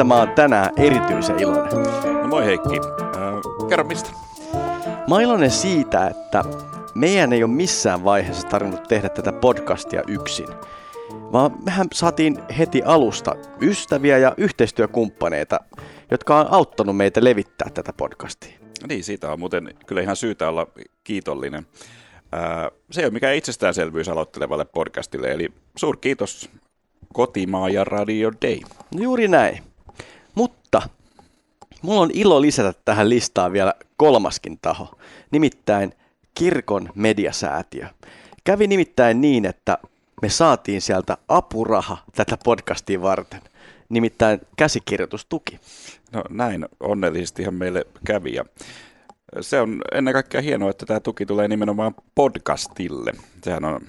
Mistä mä oon tänään erityisen iloinen? No moi Heikki. Äh, kerro mistä? Mä oon iloinen siitä, että meidän ei ole missään vaiheessa tarvinnut tehdä tätä podcastia yksin. Vaan mehän saatiin heti alusta ystäviä ja yhteistyökumppaneita, jotka on auttanut meitä levittää tätä podcastia. Niin, siitä on muuten kyllä ihan syytä olla kiitollinen. Se ei ole mikään itsestäänselvyys aloittelevalle podcastille, eli suurkiitos Kotimaa ja Radio Day. No juuri näin. Mutta mulla on ilo lisätä tähän listaan vielä kolmaskin taho, nimittäin Kirkon mediasäätiö. Kävi nimittäin niin, että me saatiin sieltä apuraha tätä podcastia varten, nimittäin käsikirjoitustuki. No näin onnellisestihan meille kävi ja se on ennen kaikkea hienoa, että tämä tuki tulee nimenomaan podcastille. Sehän on,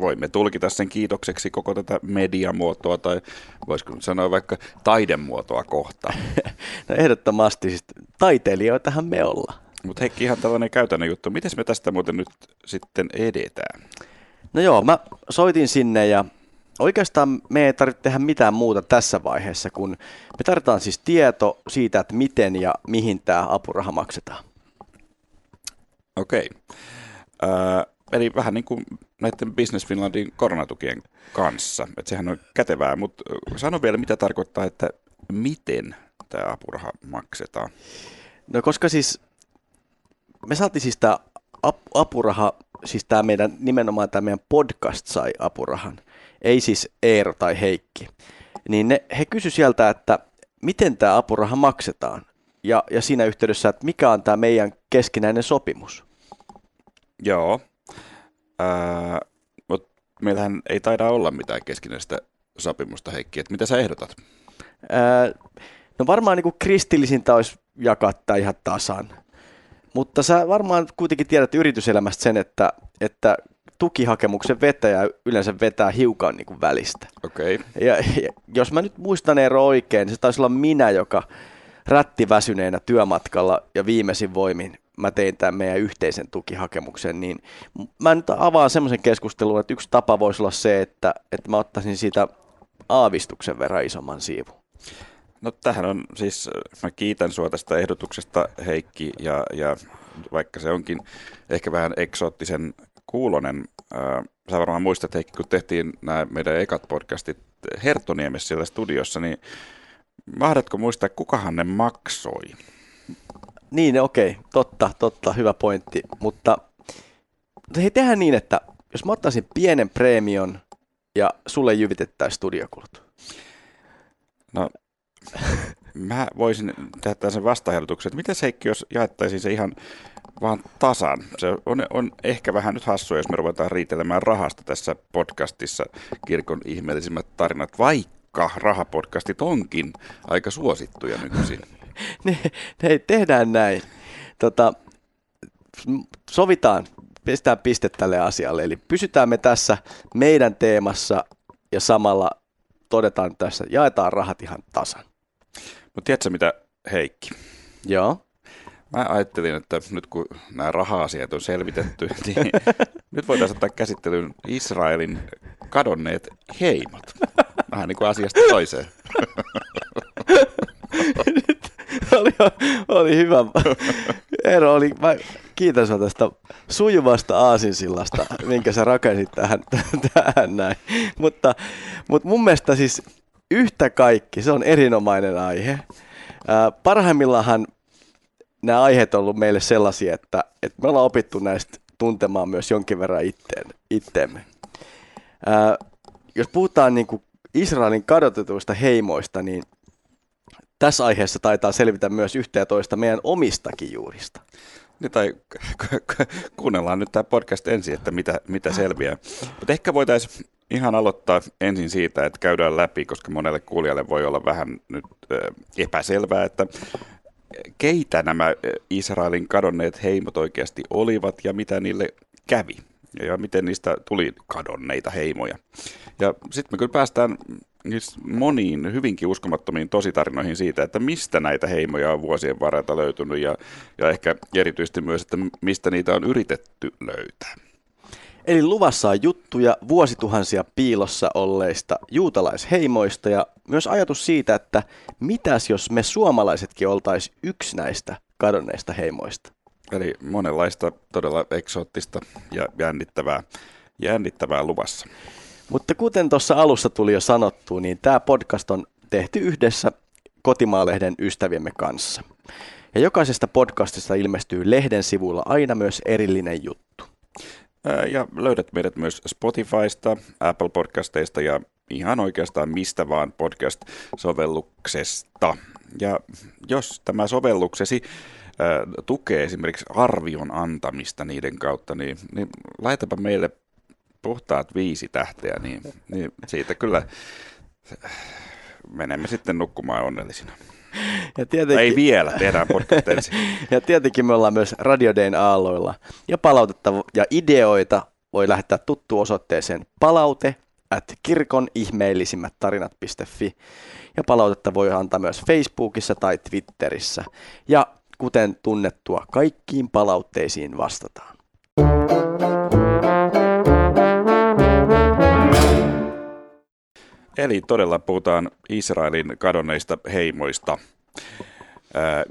voimme tulkita sen kiitokseksi koko tätä mediamuotoa tai voisiko sanoa vaikka taidemuotoa kohtaan. No ehdottomasti, siis taiteilijoitahan me ollaan. Mutta Heikki, ihan tällainen käytännön juttu. Miten me tästä muuten nyt sitten edetään? No joo, mä soitin sinne ja oikeastaan me ei tarvitse tehdä mitään muuta tässä vaiheessa, kun me tarvitaan siis tieto siitä, että miten ja mihin tämä apuraha maksetaan. Okei. Äh, eli vähän niin kuin näiden Business Finlandin koronatukien kanssa. Että sehän on kätevää, mutta sano vielä, mitä tarkoittaa, että miten tämä apuraha maksetaan. No koska siis me saatiin siis tämä apuraha, siis tämä meidän, nimenomaan tämä meidän podcast sai apurahan, ei siis Eero tai Heikki, niin ne, he kysy sieltä, että miten tämä apuraha maksetaan ja, ja siinä yhteydessä, että mikä on tämä meidän keskinäinen sopimus. Joo, mutta meillähän ei taida olla mitään keskinäistä sopimusta, Heikki. että mitä sä ehdotat? Ää, no varmaan niin kristillisintä olisi jakaa tämä ihan tasan. Mutta sä varmaan kuitenkin tiedät yrityselämästä sen, että, että tukihakemuksen vetäjä yleensä vetää hiukan niin kuin välistä. Okei. Okay. Ja, ja jos mä nyt muistan Eero oikein, niin se taisi olla minä, joka rättiväsyneenä työmatkalla ja viimeisin voimin mä tein tämän meidän yhteisen tukihakemuksen, niin mä nyt avaan semmoisen keskustelun, että yksi tapa voisi olla se, että, että mä ottaisin siitä aavistuksen verran isomman siivun. No tähän on siis, mä kiitän sua tästä ehdotuksesta Heikki, ja, ja vaikka se onkin ehkä vähän eksoottisen kuulonen, ää, sä varmaan muistat Heikki, kun tehtiin nämä meidän ekat podcastit Herttoniemessä siellä studiossa, niin mahdatko muistaa, kukahan ne maksoi? Niin, okei, okay. totta, totta, hyvä pointti, mutta hei, tehdään niin, että jos mä ottaisin pienen preemion ja sulle jyvitettäisiin studiokulut. No mä voisin tehdä sen vastaehdotuksen, että miten Heikki, jos jaettaisiin se ihan vaan tasan. Se on, on ehkä vähän nyt hassua, jos me ruvetaan riitelemään rahasta tässä podcastissa kirkon ihmeellisimmät tarinat, vaikka rahapodcastit onkin aika suosittuja nykyisin. ne, ne, tehdään näin. Tota, sovitaan, pistää piste tälle asialle. Eli pysytään me tässä meidän teemassa ja samalla todetaan tässä, jaetaan rahat ihan tasan. Mutta tiedätkö mitä, Heikki? Joo. Mä ajattelin, että nyt kun nämä raha-asiat on selvitetty, niin nyt voitaisiin ottaa käsittelyyn Israelin kadonneet heimot. Vähän niin kuin asiasta toiseen. oli, oli hyvä. Eero, oli, mä kiitän sinua tästä sujuvasta aasinsillasta, minkä sä rakensit tähän, tähän näin. Mutta, mutta mun mielestä siis yhtä kaikki, se on erinomainen aihe. Parhaimmillaan nämä aiheet on ollut meille sellaisia, että, että me ollaan opittu näistä tuntemaan myös jonkin verran itteen, itteemme. Jos puhutaan niin kuin Israelin kadotetuista heimoista, niin tässä aiheessa taitaa selvitä myös yhtä ja toista meidän omistakin juurista. Niin, tai kuunnellaan nyt tämä podcast ensin, että mitä, mitä selviää. Mutta ehkä voitaisiin ihan aloittaa ensin siitä, että käydään läpi, koska monelle kuulijalle voi olla vähän nyt epäselvää, että keitä nämä Israelin kadonneet heimot oikeasti olivat ja mitä niille kävi ja miten niistä tuli kadonneita heimoja. Ja sitten me kyllä päästään moniin hyvinkin uskomattomiin tositarinoihin siitä, että mistä näitä heimoja on vuosien varrelta löytynyt ja, ja ehkä erityisesti myös, että mistä niitä on yritetty löytää. Eli luvassa on juttuja vuosituhansia piilossa olleista juutalaisheimoista ja myös ajatus siitä, että mitäs jos me suomalaisetkin oltaisiin yksi näistä kadonneista heimoista. Eli monenlaista todella eksoottista ja jännittävää, jännittävää luvassa. Mutta kuten tuossa alussa tuli jo sanottu, niin tämä podcast on tehty yhdessä Kotimaalehden ystäviemme kanssa. Ja jokaisesta podcastista ilmestyy lehden sivuilla aina myös erillinen juttu. Ja löydät meidät myös Spotifysta, Apple Podcasteista ja ihan oikeastaan mistä vaan podcast-sovelluksesta. Ja jos tämä sovelluksesi tukee esimerkiksi arvion antamista niiden kautta, niin, niin laitapa meille puhtaat viisi tähteä, niin, niin siitä kyllä menemme sitten nukkumaan onnellisina. Ja tietenkin, Ei vielä, tehdään podcast ensin. ja tietenkin me ollaan myös Radio Dayn aalloilla. Ja palautetta ja ideoita voi lähettää tuttu osoitteeseen palaute at kirkon ihmeellisimmät tarinat.fi. Ja palautetta voi antaa myös Facebookissa tai Twitterissä. Ja kuten tunnettua, kaikkiin palautteisiin vastataan. Eli todella puhutaan Israelin kadonneista heimoista.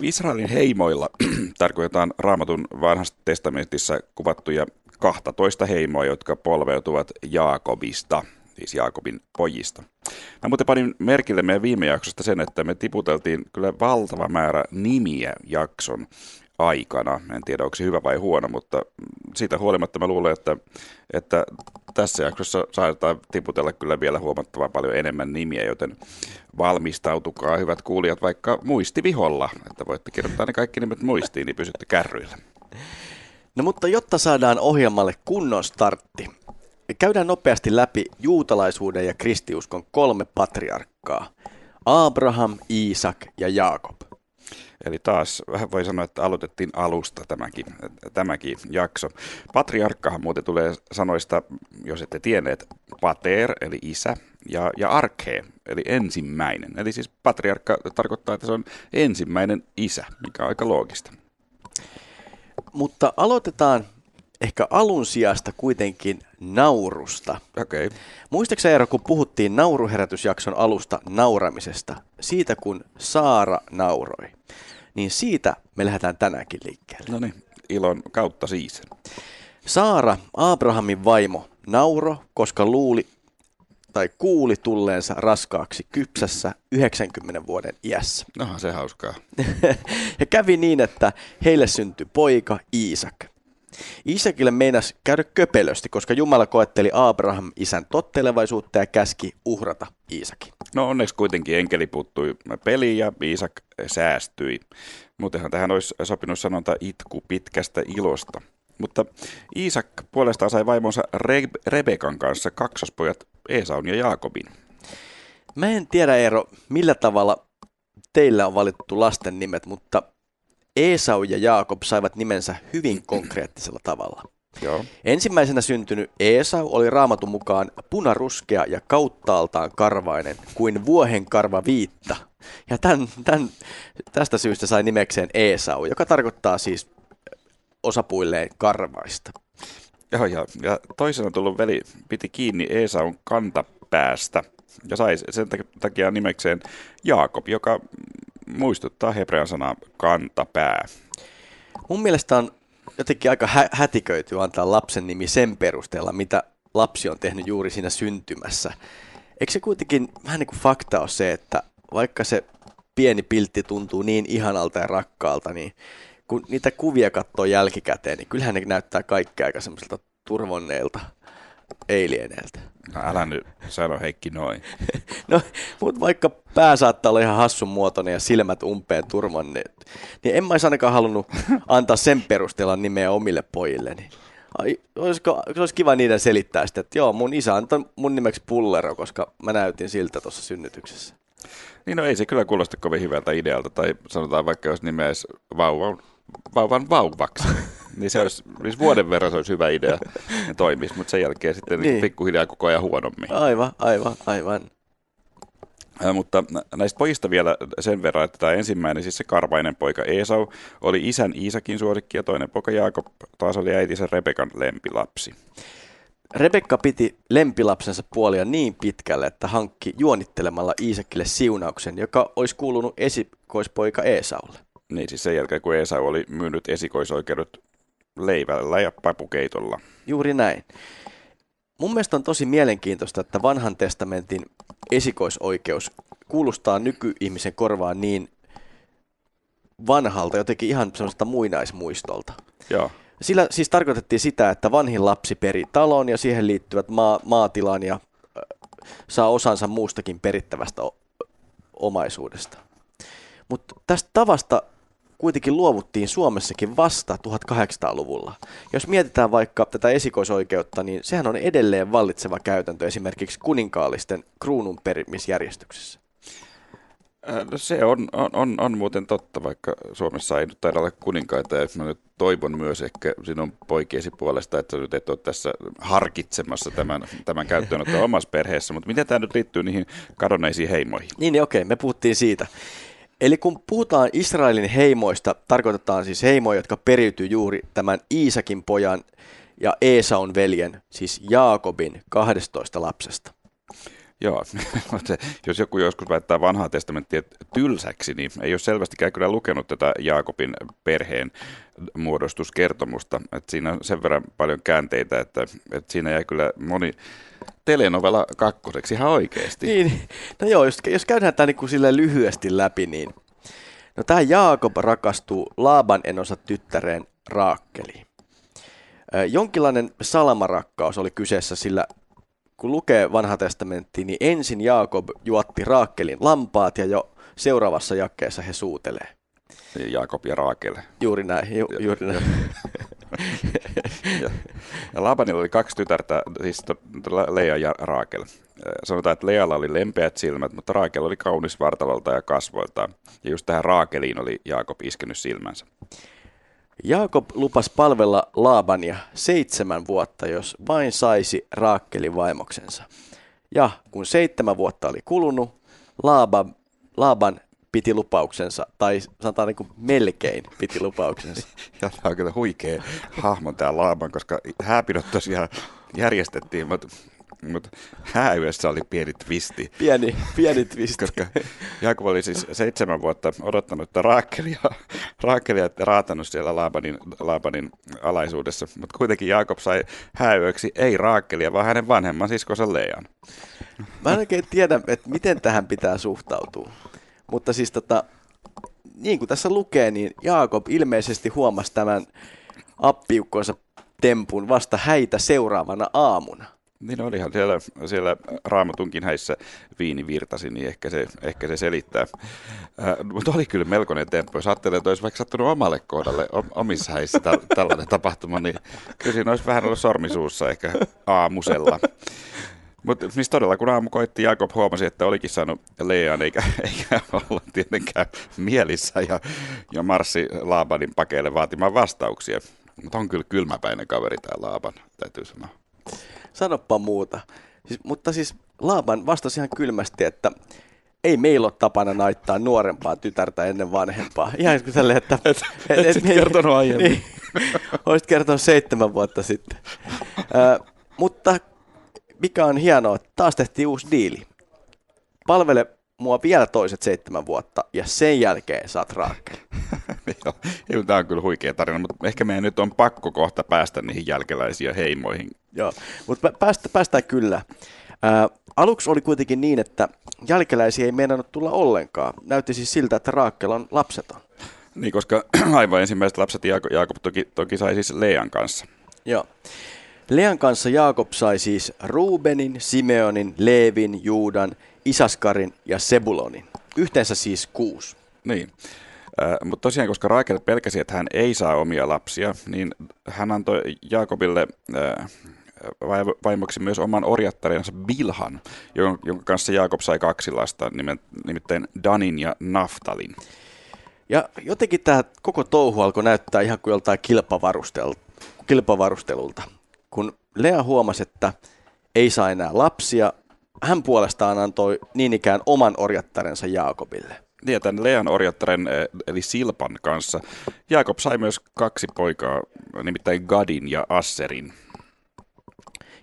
Israelin heimoilla tarkoitetaan raamatun vanhassa testamentissa kuvattuja 12 heimoa, jotka polveutuvat Jaakobista, siis Jaakobin pojista. Mä muuten panin merkille meidän viime jaksosta sen, että me tiputeltiin kyllä valtava määrä nimiä jakson aikana. En tiedä, onko se hyvä vai huono, mutta siitä huolimatta mä luulen, että, että tässä jaksossa saadaan tiputella kyllä vielä huomattavan paljon enemmän nimiä, joten valmistautukaa hyvät kuulijat vaikka muistiviholla, että voitte kirjoittaa ne kaikki nimet muistiin, niin pysytte kärryillä. No mutta jotta saadaan ohjelmalle kunnon startti, käydään nopeasti läpi juutalaisuuden ja kristiuskon kolme patriarkkaa. Abraham, Iisak ja Jaakob. Eli taas voi sanoa, että aloitettiin alusta tämäkin, tämäkin jakso. Patriarkkahan muuten tulee sanoista, jos ette tienneet, pater eli isä ja, ja arke eli ensimmäinen. Eli siis patriarkka tarkoittaa, että se on ensimmäinen isä, mikä on aika loogista. Mutta aloitetaan ehkä alun sijasta kuitenkin naurusta. Okay. Muistaaksä Eero, kun puhuttiin nauruherätysjakson alusta nauramisesta, siitä kun Saara nauroi, niin siitä me lähdetään tänäänkin liikkeelle. No niin, ilon kautta siis. Saara, Abrahamin vaimo, nauro, koska luuli tai kuuli tulleensa raskaaksi kypsässä 90 vuoden iässä. No, se hauskaa. ja kävi niin, että heille syntyi poika Iisak. Iisakille meinas käydä köpelösti, koska Jumala koetteli Abraham isän tottelevaisuutta ja käski uhrata Iisakin. No onneksi kuitenkin enkeli puuttui peliin ja Iisak säästyi. Muutenhan tähän olisi sopinut sanonta itku pitkästä ilosta. Mutta Iisak puolestaan sai vaimonsa Re- Rebekan kanssa kaksospojat Esaun ja Jaakobin. Mä en tiedä Eero, millä tavalla teillä on valittu lasten nimet, mutta Esau ja Jaakob saivat nimensä hyvin konkreettisella tavalla. Joo. Ensimmäisenä syntynyt Esau oli raamatun mukaan punaruskea ja kauttaaltaan karvainen kuin vuohen karva viitta. Ja tämän, tämän, tästä syystä sai nimekseen Esau, joka tarkoittaa siis osapuilleen karvaista. Joo, ja, ja toisena tullut veli piti kiinni Esaun kantapäästä ja sai sen takia nimekseen Jaakob, joka muistuttaa hebrean sanaa kantapää. Mun mielestä on jotenkin aika hä- hätiköity antaa lapsen nimi sen perusteella, mitä lapsi on tehnyt juuri siinä syntymässä. Eikö se kuitenkin vähän niin kuin fakta ole se, että vaikka se pieni piltti tuntuu niin ihanalta ja rakkaalta, niin kun niitä kuvia katsoo jälkikäteen, niin kyllähän ne näyttää kaikki aika semmoiselta turvonneilta alieneiltä. No älä nyt sano Heikki noin. no, mutta vaikka pää saattaa olla ihan hassun muotoinen ja silmät umpeen turmanneet, niin en mä olisi ainakaan halunnut antaa sen perusteella nimeä omille pojilleni. Ai, olisiko, olisi kiva niiden selittää sitä, että joo, mun isä antoi mun nimeksi Pullero, koska mä näytin siltä tuossa synnytyksessä. Niin no ei se kyllä kuulosta kovin hyvältä idealta, tai sanotaan vaikka jos nimeäisi vauvan, vauvan vauvaksi. Niin se olisi, siis vuoden verran se olisi hyvä idea ja toimisi, mutta sen jälkeen sitten niin. pikkuhiljaa koko ajan huonommin. Aivan, aivan, aivan. Äh, mutta näistä pojista vielä sen verran, että tämä ensimmäinen, siis se karvainen poika Esau, oli isän Iisakin suosikki ja toinen poika Jaakob taas oli äitinsä Rebekan lempilapsi. Rebekka piti lempilapsensa puolia niin pitkälle, että hankki juonittelemalla Iisakille siunauksen, joka olisi kuulunut esikoispoika Eesaulle. Niin siis sen jälkeen, kun Esau oli myynyt esikoisoikeudet leivällä ja papukeitolla. Juuri näin. Mun mielestä on tosi mielenkiintoista, että vanhan testamentin esikoisoikeus kuulostaa nykyihmisen korvaan niin vanhalta, jotenkin ihan semmoista muinaismuistolta. Joo. Sillä siis tarkoitettiin sitä, että vanhin lapsi peri talon ja siihen liittyvät maa, maatilan ja saa osansa muustakin perittävästä omaisuudesta. Mutta tästä tavasta kuitenkin luovuttiin Suomessakin vasta 1800-luvulla. Jos mietitään vaikka tätä esikoisoikeutta, niin sehän on edelleen vallitseva käytäntö esimerkiksi kuninkaallisten kruunun perimisjärjestyksessä. No se on, on, on, on muuten totta, vaikka Suomessa ei nyt taida olla kuninkaita, ja mä nyt toivon myös ehkä sinun poikiesi puolesta, että nyt et ole tässä harkitsemassa tämän, tämän käyttöönottoa omassa perheessä, mutta miten tämä nyt liittyy niihin kadonneisiin heimoihin? Niin, niin okei, me puhuttiin siitä. Eli kun puhutaan Israelin heimoista, tarkoitetaan siis heimoja, jotka periytyy juuri tämän Iisakin pojan ja Eesaun veljen, siis Jaakobin 12 lapsesta. Joo, jos joku joskus väittää vanhaa testamenttia tylsäksi, niin ei ole selvästikään kyllä lukenut tätä Jaakobin perheen muodostuskertomusta. Että siinä on sen verran paljon käänteitä, että, että siinä jäi kyllä moni telenovela kakkoseksi ihan oikeasti. Niin, no joo, jos, jos käydään tämä niin lyhyesti läpi, niin no tämä Jaakob rakastuu Laaban enosa tyttäreen Raakkeliin. Jonkinlainen salamarakkaus oli kyseessä, sillä kun lukee vanha testamentti, niin ensin Jaakob juotti Raakkelin lampaat ja jo seuraavassa jakkeessa he suutelee. Jaakob ja Raakel. Juuri näin, ju, juuri näin. ja, ja Labanilla oli kaksi tytärtä, siis Lea ja Raakel. Sanotaan, että Lealla oli lempeät silmät, mutta Raakel oli kaunis vartalolta ja kasvoiltaan. Ja just tähän Raakeliin oli Jaakob iskenyt silmänsä. Jaakob lupas palvella Laabania seitsemän vuotta, jos vain saisi Raakkelin vaimoksensa. Ja kun seitsemän vuotta oli kulunut, Laaban, Laaban piti lupauksensa, tai sanotaan niin kuin melkein piti lupauksensa. Ja tämä on kyllä huikea hahmo tämä Laaban, koska hääpidot tosiaan järjestettiin, mutta mutta hääyössä oli pieni twisti. Pieni, pieni twisti. Koska Jaakob oli siis seitsemän vuotta odottanut, että Raakelia, Raakelia raatannut siellä Laabanin, Laabanin alaisuudessa. Mutta kuitenkin Jaakob sai hääyöksi ei Raakelia, vaan hänen vanhemman siskonsa Lean. Mä en oikein tiedä, että miten tähän pitää suhtautua. Mutta siis tota, niin kuin tässä lukee, niin Jaakob ilmeisesti huomasi tämän appiukkonsa tempun vasta häitä seuraavana aamuna. Niin olihan siellä, siellä Raamatunkin häissä viini virtasi, niin ehkä se, ehkä se selittää. Äh, mutta oli kyllä melkoinen temppu. Jos ajattelee, että olisi vaikka sattunut omalle kohdalle omissa häissä täl, tällainen tapahtuma, niin kyllä siinä olisi vähän ollut sormisuussa ehkä aamusella. Mutta siis todella, kun aamu koitti, Jakob huomasi, että olikin saanut Lean, eikä, eikä olla tietenkään mielissä ja, ja marssi Laabanin pakeille vaatimaan vastauksia. Mutta on kyllä kylmäpäinen kaveri tämä Laaban, täytyy sanoa. Sanoppa muuta. Siis, mutta siis Laaban vastasi ihan kylmästi, että ei meillä ole tapana naittaa nuorempaa tytärtä ennen vanhempaa. Ihan kuin tälleen, että... Et, et, et, et kertonut aiemmin. Niin, olisit kertonut seitsemän vuotta sitten. Ö, mutta mikä on hienoa, että taas tehtiin uusi diili. Palvele mua vielä toiset seitsemän vuotta ja sen jälkeen saat raakkeen. Tämä on kyllä huikea tarina, mutta ehkä meidän nyt on pakko kohta päästä niihin jälkeläisiin heimoihin. Joo, mutta päästä, päästään kyllä. Ää, aluksi oli kuitenkin niin, että jälkeläisiä ei meinannut tulla ollenkaan. Näytti siis siltä, että Raakkel on lapseton. Niin, koska aivan ensimmäiset lapset Jaakob, Jaakob toki, toki sai siis Lean kanssa. Joo. Lean kanssa Jaakob sai siis Ruubenin, Simeonin, Leevin, Juudan, Isaskarin ja Sebulonin. Yhteensä siis kuusi. Niin. Mutta tosiaan, koska Raakel pelkäsi, että hän ei saa omia lapsia, niin hän antoi Jaakobille vaimoksi myös oman orjattarensa Bilhan, jonka kanssa Jaakob sai kaksi lasta, nimittäin Danin ja Naftalin. Ja jotenkin tämä koko touhu alkoi näyttää ihan kuin joltain kilpavarustelulta. Kun Lea huomasi, että ei saa enää lapsia, hän puolestaan antoi niin ikään oman orjattarensa Jaakobille. Tämän Lean orjattaren eli Silpan kanssa Jaakob sai myös kaksi poikaa, nimittäin Gadin ja Asserin.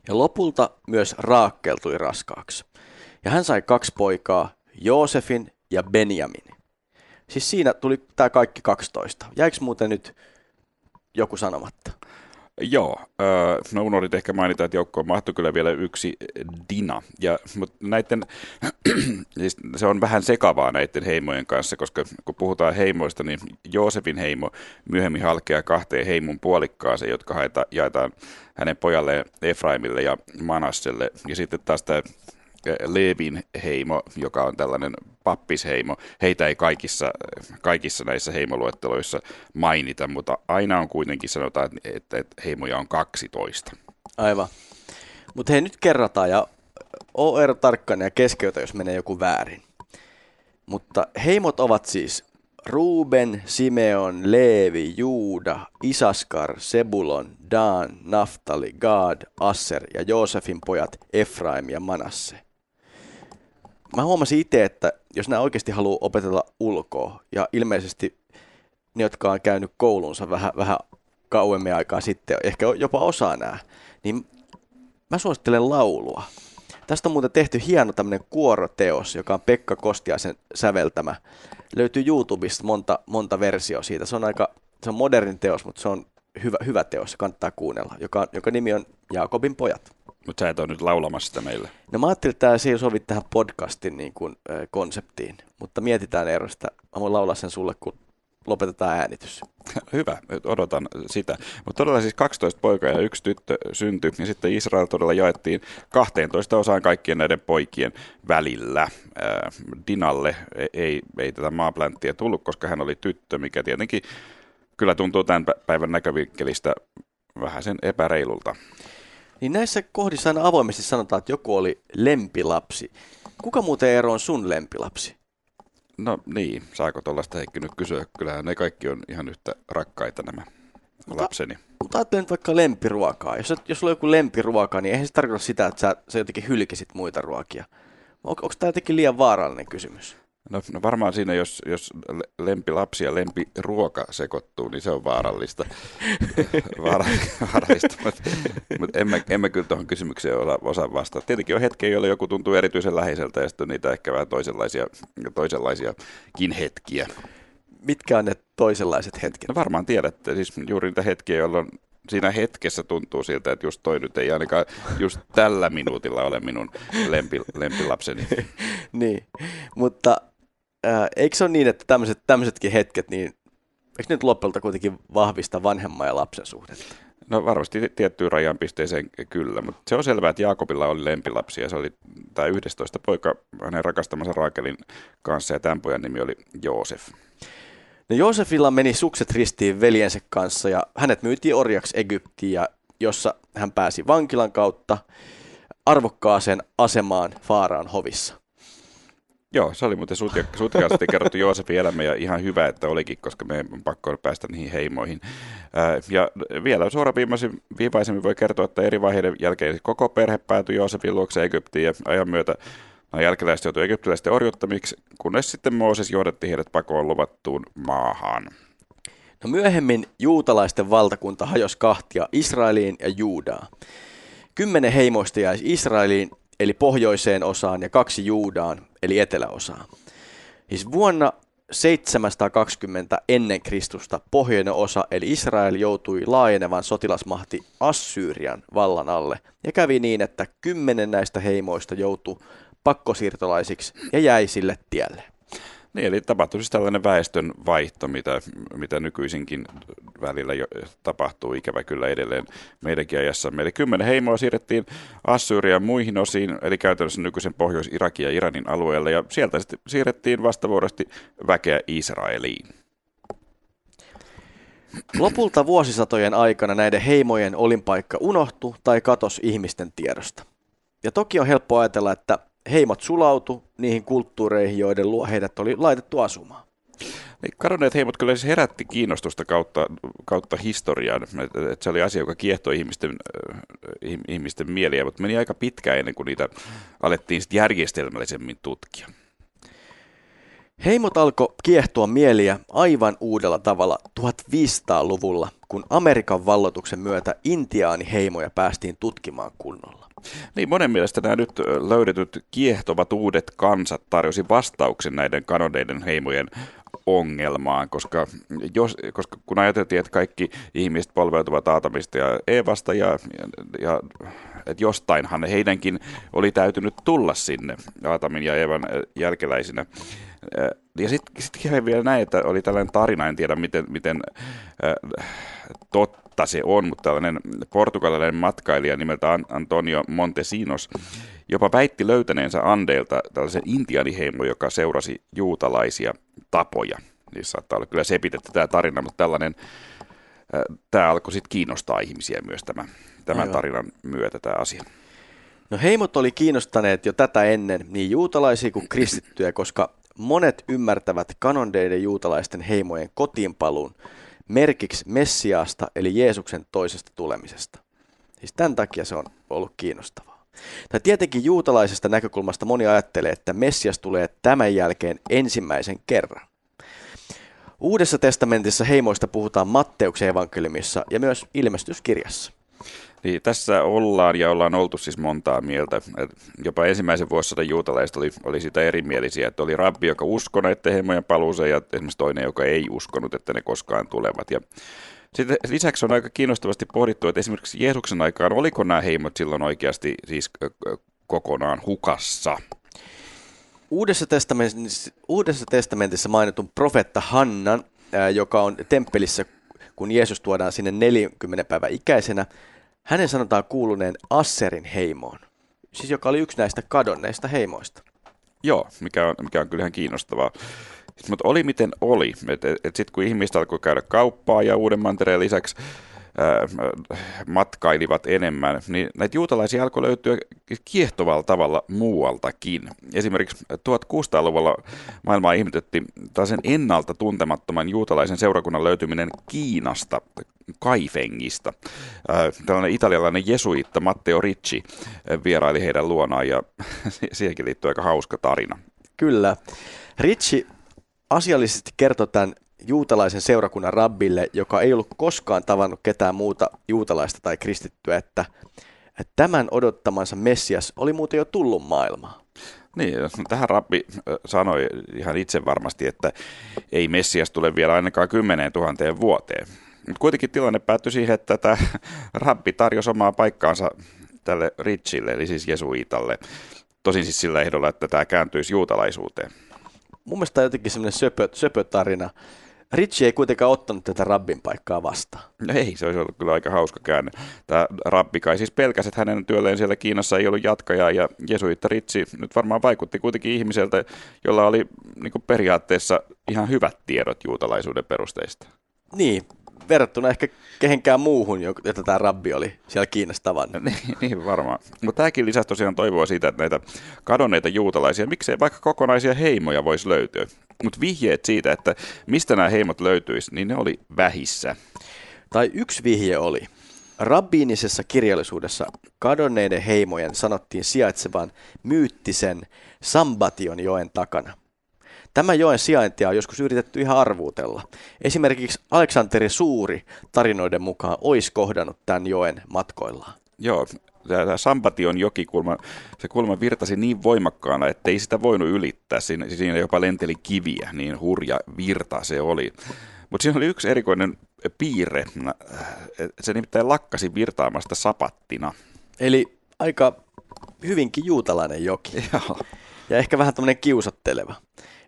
Ja lopulta myös raakkeltui raskaaksi. Ja hän sai kaksi poikaa, Joosefin ja Benjamin. Siis siinä tuli tämä kaikki 12. Jäikö muuten nyt joku sanomatta? Joo, öö, no unohdit ehkä mainita, että joukkoon mahtui kyllä vielä yksi Dina. Ja, mutta näiden, siis se on vähän sekavaa näiden heimojen kanssa, koska kun puhutaan heimoista, niin Joosefin heimo myöhemmin halkeaa kahteen heimon puolikkaaseen, jotka haeta, jaetaan hänen pojalle Efraimille ja Manasselle. Ja sitten taas tämä Leevin heimo, joka on tällainen pappisheimo. Heitä ei kaikissa, kaikissa näissä heimoluetteloissa mainita, mutta aina on kuitenkin sanotaan, että, että heimoja on 12. Aivan. Mutta hei, nyt kerrataan ja OR tarkkana ja keskeytä, jos menee joku väärin. Mutta heimot ovat siis Ruben, Simeon, Leevi, Juuda, Isaskar, Sebulon, Dan, Naftali, Gad, Asser ja Joosefin pojat Efraim ja Manasse mä huomasin itse, että jos nämä oikeasti haluaa opetella ulkoa, ja ilmeisesti ne, jotka on käynyt koulunsa vähän, vähän kauemmin aikaa sitten, ehkä jopa osaa nämä, niin mä suosittelen laulua. Tästä on muuten tehty hieno tämmöinen kuoroteos, joka on Pekka Kostiaisen säveltämä. Löytyy YouTubesta monta, monta versiota siitä. Se on aika se on modernin teos, mutta se on hyvä, hyvä teos, kannattaa kuunnella, joka, joka nimi on Jaakobin pojat. Mutta sä et ole nyt laulamassa sitä meille. No mä ajattelin, että tämä ei sovi tähän podcastin niin kuin, äh, konseptiin, mutta mietitään erosta. Mä voin laulaa sen sulle, kun lopetetaan äänitys. Hyvä, odotan sitä. Mutta todella siis 12 poikaa ja yksi tyttö syntyi, ja sitten Israel todella jaettiin 12 osaan kaikkien näiden poikien välillä. Dinalle ei, ei tätä maaplänttiä tullut, koska hän oli tyttö, mikä tietenkin kyllä tuntuu tämän päivän näkövinkkelistä vähän sen epäreilulta. Niin näissä kohdissa aina avoimesti sanotaan, että joku oli lempilapsi. Kuka muuten Eero on sun lempilapsi? No niin, saako tuollaista Heikki nyt kysyä? Kyllähän ne kaikki on ihan yhtä rakkaita nämä mutta, lapseni. Mutta ajattelen nyt vaikka lempiruokaa. Jos, jos sulla on joku lempiruoka, niin eihän se tarkoita sitä, että sä, sä jotenkin hylkisit muita ruokia. On, onko tämä jotenkin liian vaarallinen kysymys? No, no varmaan siinä, jos, jos lempilapsi ja lempiruoka sekoittuu, niin se on vaarallista. vaarallista, mutta, mutta en, mä, en mä kyllä tuohon kysymykseen osa, osaa vastata. Tietenkin on hetkiä, joilla joku tuntuu erityisen läheiseltä ja sitten niitä ehkä vähän toisenlaisia, toisenlaisiakin hetkiä. Mitkä on ne toisenlaiset hetket? No varmaan tiedätte, siis juuri niitä hetkiä, jolloin siinä hetkessä tuntuu siltä, että just toi nyt ei ainakaan just tällä minuutilla ole minun lempi, lempilapseni. niin, mutta äh, eikö se ole niin, että tämmöiset, tämmöisetkin hetket, niin eikö nyt lopulta kuitenkin vahvista vanhemman ja lapsen suhdetta? No varmasti tiettyyn rajan pisteeseen kyllä, mutta se on selvää, että Jaakobilla oli lempilapsi ja se oli tämä 11 poika hänen rakastamansa Raakelin kanssa ja tämän pojan nimi oli Joosef. No Joosefilla meni sukset ristiin veljensä kanssa ja hänet myytiin orjaksi Egyptiin, ja jossa hän pääsi vankilan kautta arvokkaaseen asemaan Faaraan hovissa. Joo, se oli muuten sutjakasti kerrottu Joosefin elämä ja ihan hyvä, että olikin, koska me on pakko päästä niihin heimoihin. Ja vielä suoraviivaisemmin voi kertoa, että eri vaiheiden jälkeen koko perhe päätyi Joosefin luokse Egyptiin ja ajan myötä nämä jälkeläiset joutui egyptiläisten orjuttamiksi, kunnes sitten Mooses johdatti heidät pakoon luvattuun maahan. No myöhemmin juutalaisten valtakunta hajosi kahtia Israeliin ja Juudaan. Kymmenen heimoista jäi Israeliin eli pohjoiseen osaan, ja kaksi Juudaan, eli eteläosaan. Siis vuonna 720 ennen Kristusta pohjoinen osa, eli Israel, joutui laajenevan sotilasmahti Assyrian vallan alle, ja kävi niin, että kymmenen näistä heimoista joutui pakkosiirtolaisiksi ja jäi sille tielle. Niin, eli tapahtui siis tällainen väestön vaihto, mitä, mitä nykyisinkin välillä jo tapahtuu ikävä kyllä edelleen meidänkin ajassa. Eli kymmenen heimoa siirrettiin Assyrian muihin osiin, eli käytännössä nykyisen Pohjois-Irakin ja Iranin alueelle, ja sieltä sitten siirrettiin vastavuorosti väkeä Israeliin. Lopulta vuosisatojen aikana näiden heimojen olinpaikka unohtui tai katosi ihmisten tiedosta. Ja toki on helppo ajatella, että heimot sulautu niihin kulttuureihin, joiden luo heidät oli laitettu asumaan. Niin, kadonneet heimot kyllä siis herätti kiinnostusta kautta, kautta historian. että se oli asia, joka kiehtoi ihmisten, äh, ihmisten mieliä, mutta meni aika pitkään ennen kuin niitä alettiin järjestelmällisemmin tutkia. Heimot alkoi kiehtoa mieliä aivan uudella tavalla 1500-luvulla, kun Amerikan vallotuksen myötä intiaaniheimoja päästiin tutkimaan kunnolla. Niin monen mielestä nämä nyt löydetyt kiehtovat uudet kansat tarjosi vastauksen näiden kanodeiden heimojen ongelmaan, koska, jos, koska kun ajateltiin, että kaikki ihmiset polveutuvat Aatamista ja Eevasta ja, ja, että jostainhan heidänkin oli täytynyt tulla sinne Aatamin ja Eevan jälkeläisinä. Ja sitten sit vielä näin, että oli tällainen tarina, en tiedä miten, miten äh, totta se on, mutta tällainen portugalilainen matkailija nimeltä Antonio Montesinos jopa väitti löytäneensä Andeilta tällaisen intianiheimo, joka seurasi juutalaisia tapoja. Niin saattaa olla kyllä sepitetty tämä tarina, mutta tällainen, äh, tämä alkoi sitten kiinnostaa ihmisiä myös tämä, tämän tarinan myötä tämä asia. No heimot oli kiinnostaneet jo tätä ennen niin juutalaisia kuin kristittyjä, koska monet ymmärtävät kanondeiden juutalaisten heimojen kotiinpaluun merkiksi Messiaasta eli Jeesuksen toisesta tulemisesta. Siis tämän takia se on ollut kiinnostavaa. Tai tietenkin juutalaisesta näkökulmasta moni ajattelee, että Messias tulee tämän jälkeen ensimmäisen kerran. Uudessa testamentissa heimoista puhutaan Matteuksen evankeliumissa ja myös ilmestyskirjassa. Niin, tässä ollaan ja ollaan oltu siis montaa mieltä. Et jopa ensimmäisen vuosisadan juutalaiset oli, oli sitä erimielisiä, että oli rabbi, joka uskoi näiden heimojen paluuseen ja esimerkiksi toinen, joka ei uskonut, että ne koskaan tulevat. Ja sitten lisäksi on aika kiinnostavasti pohdittu, että esimerkiksi Jeesuksen aikaan, oliko nämä heimot silloin oikeasti siis kokonaan hukassa? Uudessa testamentissa, Uudessa testamentissa mainitun profetta Hannan, joka on temppelissä, kun Jeesus tuodaan sinne 40 päivän ikäisenä, hänen sanotaan kuuluneen Asserin heimoon, siis joka oli yksi näistä kadonneista heimoista. Joo, mikä on, mikä on kyllähän kiinnostavaa. Mutta oli miten oli. Et, et, et sitten kun ihmiset alkoi käydä kauppaa ja uuden mantereen lisäksi matkailivat enemmän, niin näitä juutalaisia alkoi löytyä kiehtovalla tavalla muualtakin. Esimerkiksi 1600-luvulla maailmaa ihmetytti sen ennalta tuntemattoman juutalaisen seurakunnan löytyminen Kiinasta, Kaifengista. Tällainen italialainen jesuitta Matteo Ricci vieraili heidän luonaan ja siihenkin liittyy aika hauska tarina. Kyllä. Ricci asiallisesti kertoi tämän juutalaisen seurakunnan rabbille, joka ei ollut koskaan tavannut ketään muuta juutalaista tai kristittyä, että, että tämän odottamansa Messias oli muuten jo tullut maailmaan. Niin, tähän Rabbi sanoi ihan itse varmasti, että ei Messias tule vielä ainakaan kymmeneen tuhanteen vuoteen. Mutta kuitenkin tilanne päättyi siihen, että tämä Rabbi tarjosi omaa paikkaansa tälle Richille, eli siis Jesuitalle. Tosin siis sillä ehdolla, että tämä kääntyisi juutalaisuuteen. Mun mielestä jotenkin semmoinen söpö, söpö tarina Ritchie ei kuitenkaan ottanut tätä rabbin paikkaa vastaan. No ei, se olisi ollut kyllä aika hauska käänne. Tämä rabbi kai siis pelkäsi, että hänen työlleen siellä Kiinassa ei ollut jatkajaa ja Jesuitta Ritsi nyt varmaan vaikutti kuitenkin ihmiseltä, jolla oli niin periaatteessa ihan hyvät tiedot juutalaisuuden perusteista. Niin, verrattuna ehkä kehenkään muuhun, jota tämä rabbi oli siellä Kiinassa tavannut. Niin, niin varmaan. Mutta tämäkin lisäsi tosiaan toivoa siitä, että näitä kadonneita juutalaisia, miksei vaikka kokonaisia heimoja voisi löytyä. Mutta vihjeet siitä, että mistä nämä heimot löytyisi, niin ne oli vähissä. Tai yksi vihje oli. Rabbiinisessa kirjallisuudessa kadonneiden heimojen sanottiin sijaitsevan myyttisen Sambation joen takana. Tämä joen sijaintia on joskus yritetty ihan arvuutella. Esimerkiksi Aleksanteri Suuri tarinoiden mukaan olisi kohdannut tämän joen matkoillaan. Joo, tämä Sambation joki kulma, se kulma virtasi niin voimakkaana, että ei sitä voinut ylittää. Siinä, siinä jopa lenteli kiviä, niin hurja virta se oli. Mutta siinä oli yksi erikoinen piirre. Se nimittäin lakkasi virtaamasta sapattina. Eli aika hyvinkin juutalainen joki. Joo. Ja ehkä vähän tämmöinen kiusatteleva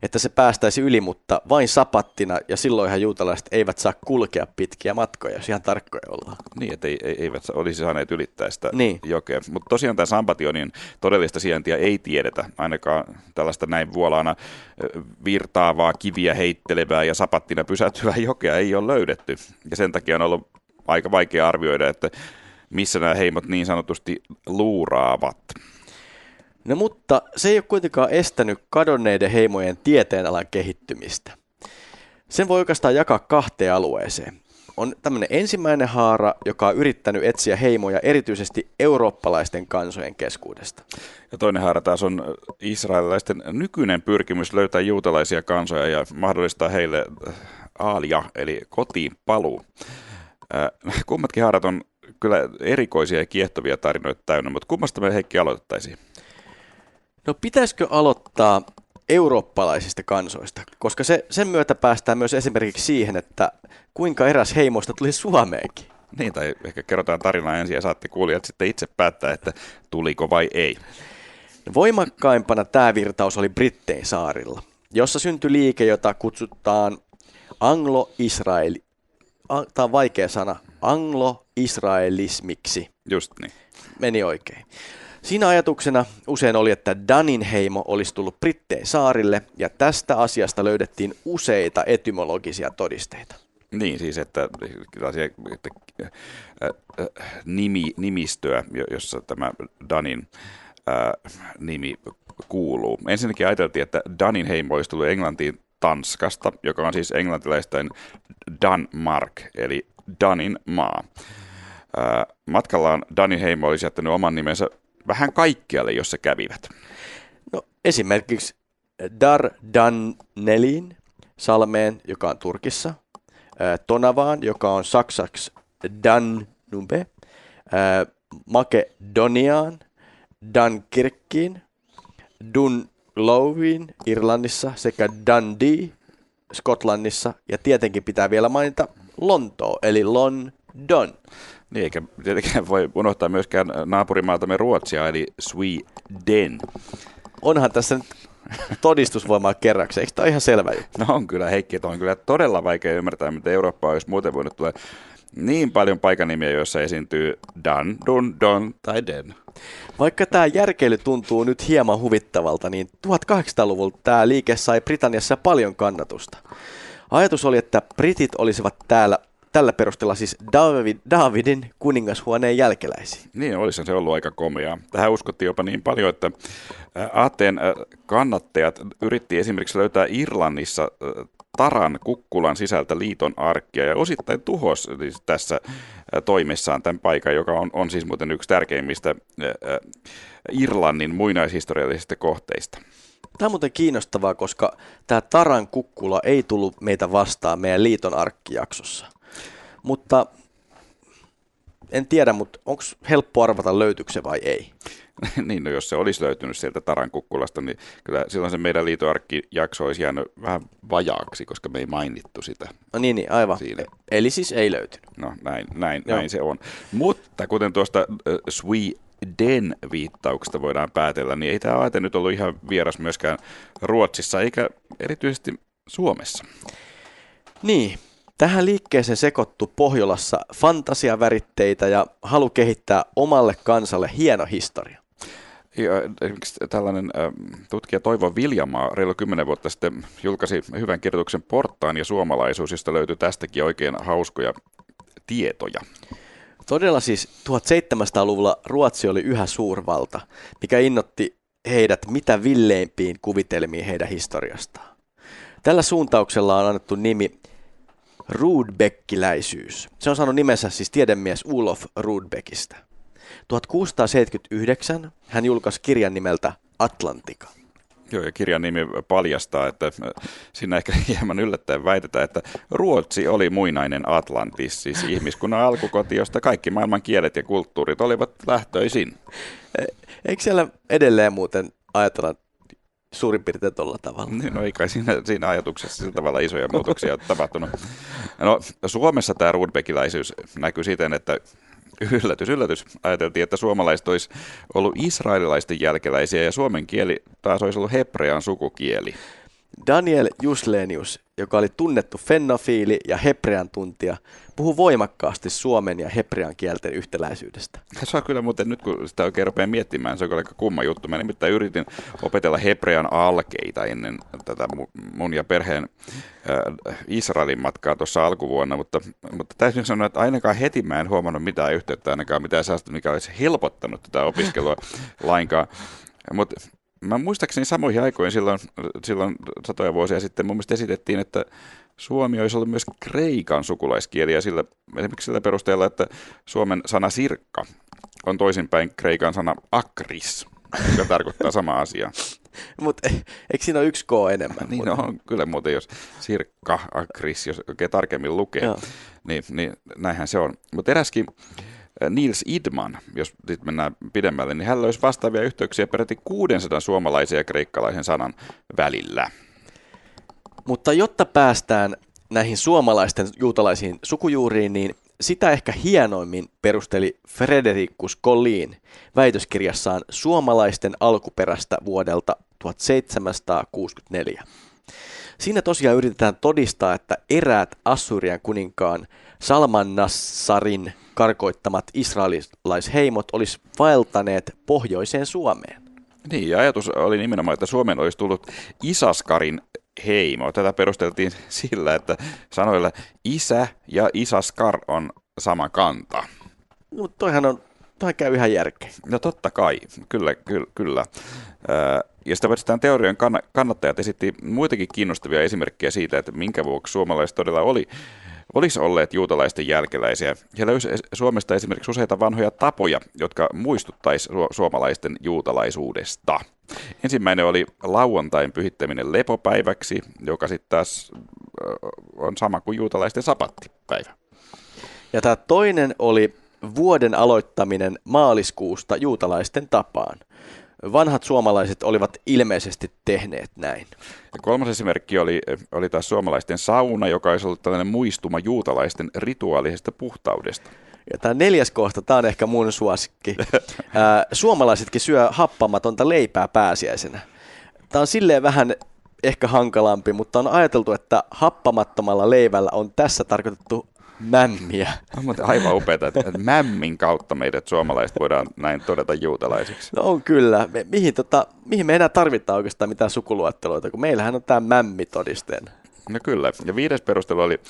että se päästäisi yli, mutta vain sapattina, ja silloinhan juutalaiset eivät saa kulkea pitkiä matkoja, jos ihan tarkkoja ollaan. Niin, että ei, eivät olisi saaneet ylittää sitä niin. jokea. Mutta tosiaan tämä Sambationin todellista sijaintia ei tiedetä, ainakaan tällaista näin vuolaana virtaavaa, kiviä heittelevää ja sapattina pysäyttävää jokea ei ole löydetty. Ja sen takia on ollut aika vaikea arvioida, että missä nämä heimot niin sanotusti luuraavat. No mutta se ei ole kuitenkaan estänyt kadonneiden heimojen tieteenalan kehittymistä. Sen voi oikeastaan jakaa kahteen alueeseen. on tämmöinen ensimmäinen haara, joka on yrittänyt etsiä heimoja erityisesti eurooppalaisten kansojen keskuudesta. Ja toinen haara taas on israelilaisten nykyinen pyrkimys löytää juutalaisia kansoja ja mahdollistaa heille aalia, eli kotiin paluu. Äh, kummatkin haarat on kyllä erikoisia ja kiehtovia tarinoita täynnä, mutta kummasta me Heikki aloitettaisiin? No pitäisikö aloittaa eurooppalaisista kansoista, koska se, sen myötä päästään myös esimerkiksi siihen, että kuinka eräs heimoista tuli Suomeenkin. Niin, tai ehkä kerrotaan tarinaa ensin ja saatte kuulijat sitten itse päättää, että tuliko vai ei. Voimakkaimpana tämä virtaus oli Brittein saarilla, jossa syntyi liike, jota kutsutaan anglo-israeli, tämä on vaikea sana, anglo-israelismiksi. Just niin. Meni oikein. Siinä ajatuksena usein oli, että Danin heimo olisi tullut Britteen saarille, ja tästä asiasta löydettiin useita etymologisia todisteita. Niin, siis että, että äh, äh, nimi, nimistöä, jossa tämä Danin äh, nimi kuuluu. Ensinnäkin ajateltiin, että Danin heimo olisi tullut Englantiin Tanskasta, joka on siis englantilaisten Danmark, eli Danin maa. Matkallaan Danin heimo olisi jättänyt oman nimensä vähän kaikkialle, jossa kävivät. No, esimerkiksi Dar Danelin salmeen, joka on Turkissa, Tonavaan, joka on saksaksi Danube, Makedoniaan, Dunkirkkiin, Dunlowiin Irlannissa sekä Dundee Skotlannissa ja tietenkin pitää vielä mainita Lontoo eli London. Niin, eikä tietenkään voi unohtaa myöskään naapurimaatamme Ruotsia, eli Sweden. Onhan tässä nyt todistusvoimaa kerraksi, eikö tämä ihan selvä juttu? No on kyllä, Heikki, että on kyllä todella vaikea ymmärtää, miten Eurooppa olisi muuten voinut tulla niin paljon paikanimiä, joissa esiintyy Dan, Dun, Don tai Den. Vaikka tämä järkeily tuntuu nyt hieman huvittavalta, niin 1800-luvulla tämä liike sai Britanniassa paljon kannatusta. Ajatus oli, että britit olisivat täällä tällä perusteella siis David, Davidin kuningashuoneen jälkeläisiä. Niin, olisi se ollut aika komea. Tähän uskottiin jopa niin paljon, että Aateen kannattajat yritti esimerkiksi löytää Irlannissa Taran kukkulan sisältä liiton arkkia ja osittain tuhos siis tässä toimessaan tämän paikan, joka on, on siis muuten yksi tärkeimmistä Irlannin muinaishistoriallisista kohteista. Tämä on muuten kiinnostavaa, koska tämä Taran kukkula ei tullut meitä vastaan meidän liiton arkkijaksossa. Mutta en tiedä, mutta onko helppo arvata löytyykö se vai ei? niin, no jos se olisi löytynyt sieltä Taran kukkulasta, niin kyllä silloin se meidän liitoarkkijakso olisi jäänyt vähän vajaaksi, koska me ei mainittu sitä. No niin, niin aivan. Siinä. Eli siis ei löytynyt. No näin, näin, näin se on. Mutta kuten tuosta äh, Sweden viittauksesta voidaan päätellä, niin ei tämä aate nyt ollut ihan vieras myöskään Ruotsissa eikä erityisesti Suomessa. Niin, Tähän liikkeeseen sekoittu Pohjolassa fantasiaväritteitä ja halu kehittää omalle kansalle hieno historia. Ja esimerkiksi tällainen tutkija Toivo Viljamaa reilu kymmenen vuotta sitten julkaisi hyvän kirjoituksen Portaan ja suomalaisuus, josta löytyy tästäkin oikein hauskoja tietoja. Todella siis 1700-luvulla Ruotsi oli yhä suurvalta, mikä innotti heidät mitä villeimpiin kuvitelmiin heidän historiastaan. Tällä suuntauksella on annettu nimi Rudbeckiläisyys. Se on saanut nimensä siis tiedemies Ulof Rudbeckistä. 1679 hän julkaisi kirjan nimeltä Atlantika. Joo, ja kirjan nimi paljastaa, että siinä ehkä hieman yllättäen väitetään, että Ruotsi oli muinainen Atlantis, siis ihmiskunnan alkukoti, josta kaikki maailman kielet ja kulttuurit olivat lähtöisin. E, eikö siellä edelleen muuten ajatella suurin piirtein tuolla tavalla. Niin, no ei kai siinä, siinä ajatuksessa sillä tavalla isoja muutoksia ole tapahtunut. No, Suomessa tämä ruudbekiläisyys näkyy siten, että yllätys, yllätys. Ajateltiin, että suomalaiset olisi ollut israelilaisten jälkeläisiä ja suomen kieli taas olisi ollut hebrean sukukieli. Daniel Juslenius, joka oli tunnettu fennofiili ja hebrean tuntija, puhuu voimakkaasti suomen ja hebrean kielten yhtäläisyydestä. Se on kyllä muuten, nyt kun sitä oikein rupeaa miettimään, se on kyllä aika kumma juttu. Mä nimittäin yritin opetella hebrean alkeita ennen tätä mun ja perheen äh, Israelin matkaa tuossa alkuvuonna, mutta, mutta täysin sanoa, että ainakaan heti mä en huomannut mitään yhteyttä, ainakaan mitään sellaista, mikä olisi helpottanut tätä opiskelua lainkaan. Mutta mä muistaakseni samoihin aikoihin silloin, silloin satoja vuosia sitten mun mielestä esitettiin, että suomi olisi ollut myös kreikan sukulaiskieli ja sillä, esimerkiksi sillä perusteella, että Suomen sana sirkka on toisinpäin kreikan sana akris, joka tarkoittaa sama asiaa. Mutta eikö siinä ole yksi K enemmän? Niin Mut- on, kyllä muuten, jos sirkka, akris, jos oikein tarkemmin lukee, Joo. niin, niin näinhän se on. Mutta eräskin Niels Idman, jos nyt mennään pidemmälle, niin hän löysi vastaavia yhteyksiä peräti 600 suomalaisen ja kreikkalaisen sanan välillä. Mutta jotta päästään näihin suomalaisten juutalaisiin sukujuuriin, niin sitä ehkä hienoimmin perusteli Fredericus Collin väitöskirjassaan suomalaisten alkuperästä vuodelta 1764. Siinä tosiaan yritetään todistaa, että eräät Assyrian kuninkaan Salmannassarin karkoittamat israelilaisheimot olisi vaeltaneet pohjoiseen Suomeen. Niin, ja ajatus oli nimenomaan, että Suomen olisi tullut Isaskarin heimo. Tätä perusteltiin sillä, että sanoilla isä ja Isaskar on sama kanta. Mutta toihan on, toihan käy ihan järkeä. No totta kai, kyllä, kyllä. kyllä. Ja sitä tämän teorian kann- kannattajat esitti muitakin kiinnostavia esimerkkejä siitä, että minkä vuoksi suomalaiset todella oli, olisi olleet juutalaisten jälkeläisiä. He löysi es- Suomesta esimerkiksi useita vanhoja tapoja, jotka muistuttaisi su- suomalaisten juutalaisuudesta. Ensimmäinen oli lauantain pyhittäminen lepopäiväksi, joka sitten taas on sama kuin juutalaisten sapattipäivä. Ja tämä toinen oli vuoden aloittaminen maaliskuusta juutalaisten tapaan. Vanhat suomalaiset olivat ilmeisesti tehneet näin. Ja kolmas esimerkki oli, oli taas suomalaisten sauna, joka olisi ollut tällainen muistuma juutalaisten rituaalisesta puhtaudesta. Ja tämä neljäs kohta, tämä on ehkä mun suosikki. Suomalaisetkin syö happamatonta leipää pääsiäisenä. Tämä on silleen vähän ehkä hankalampi, mutta on ajateltu, että happamattomalla leivällä on tässä tarkoitettu mämmiä. On muuten aivan upeaa, että että mämmin kautta meidät suomalaiset voidaan näin todeta juutalaisiksi. No on kyllä. Me, mihin, tota, mihin me enää tarvitaan oikeastaan mitään sukuluetteloita, kun meillähän on tämä mämmi todisteen. No kyllä. Ja viides perustelu oli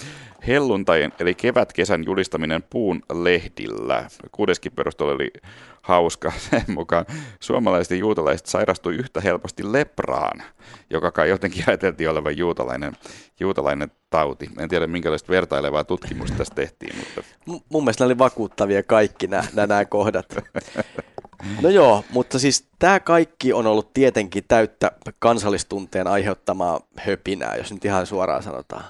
helluntain, eli kevät-kesän julistaminen puun lehdillä. Kuudeskin perustelu oli hauska. Sen mukaan suomalaiset ja juutalaiset sairastui yhtä helposti lepraan, joka kai jotenkin ajateltiin olevan juutalainen, juutalainen tauti. En tiedä, minkälaista vertailevaa tutkimusta tässä tehtiin, mutta M- mun mielestä ne oli vakuuttavia kaikki nämä, nämä kohdat. No joo, mutta siis tämä kaikki on ollut tietenkin täyttä kansallistunteen aiheuttamaa höpinää, jos nyt ihan suoraan sanotaan.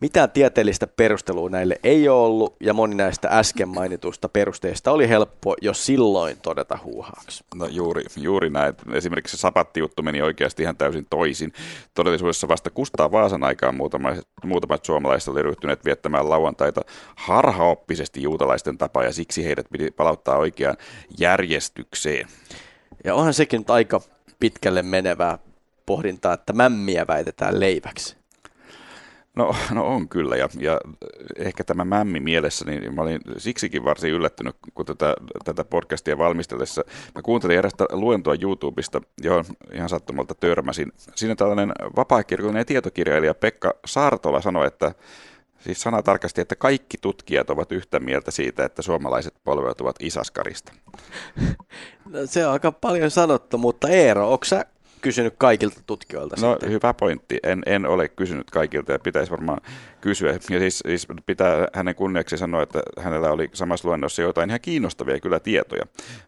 Mitään tieteellistä perustelua näille ei ole ollut, ja moni näistä äsken mainituista perusteista oli helppo jo silloin todeta huuhaaksi. No juuri, juuri näin. Esimerkiksi se sapattijuttu meni oikeasti ihan täysin toisin. Todellisuudessa vasta Kustaa Vaasan aikaan muutamat, muutamat suomalaiset oli ryhtyneet viettämään lauantaita harhaoppisesti juutalaisten tapaa ja siksi heidät piti palauttaa oikeaan järjestykseen. Ja onhan sekin nyt aika pitkälle menevää pohdintaa, että mämmiä väitetään leiväksi. No, no on kyllä, ja, ja ehkä tämä mämmi mielessä, niin mä olin siksikin varsin yllättynyt, kun tätä, tätä podcastia valmistellessa. Mä kuuntelin erästä luentoa YouTubesta, johon ihan sattumalta törmäsin. Siinä tällainen vapaakirjallinen ja tietokirjailija Pekka Saartola sanoi, että siis sana tarkasti, että kaikki tutkijat ovat yhtä mieltä siitä, että suomalaiset polveutuvat Isaskarista. No, se on aika paljon sanottu, mutta Eero, onko sä kysynyt kaikilta tutkijoilta No sitten? hyvä pointti. En, en ole kysynyt kaikilta ja pitäisi varmaan kysyä. Ja siis, siis pitää hänen kunniaksi sanoa, että hänellä oli samassa luennossa jotain ihan kiinnostavia kyllä tietoja.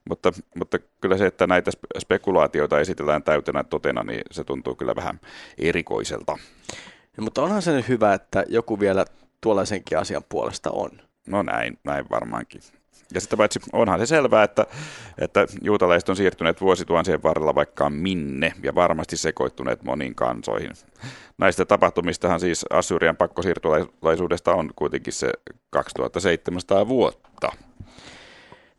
Mutta, mutta kyllä se, että näitä spe- spekulaatioita esitellään täytenä totena, niin se tuntuu kyllä vähän erikoiselta. No, mutta onhan se nyt hyvä, että joku vielä tuollaisenkin asian puolesta on. No näin, näin varmaankin. Ja sitten paitsi onhan se selvää, että, että juutalaiset on siirtyneet vuosituhansien varrella vaikka minne ja varmasti sekoittuneet moniin kansoihin. Näistä tapahtumistahan siis Assyrian pakkosiirtolaisuudesta on kuitenkin se 2700 vuotta.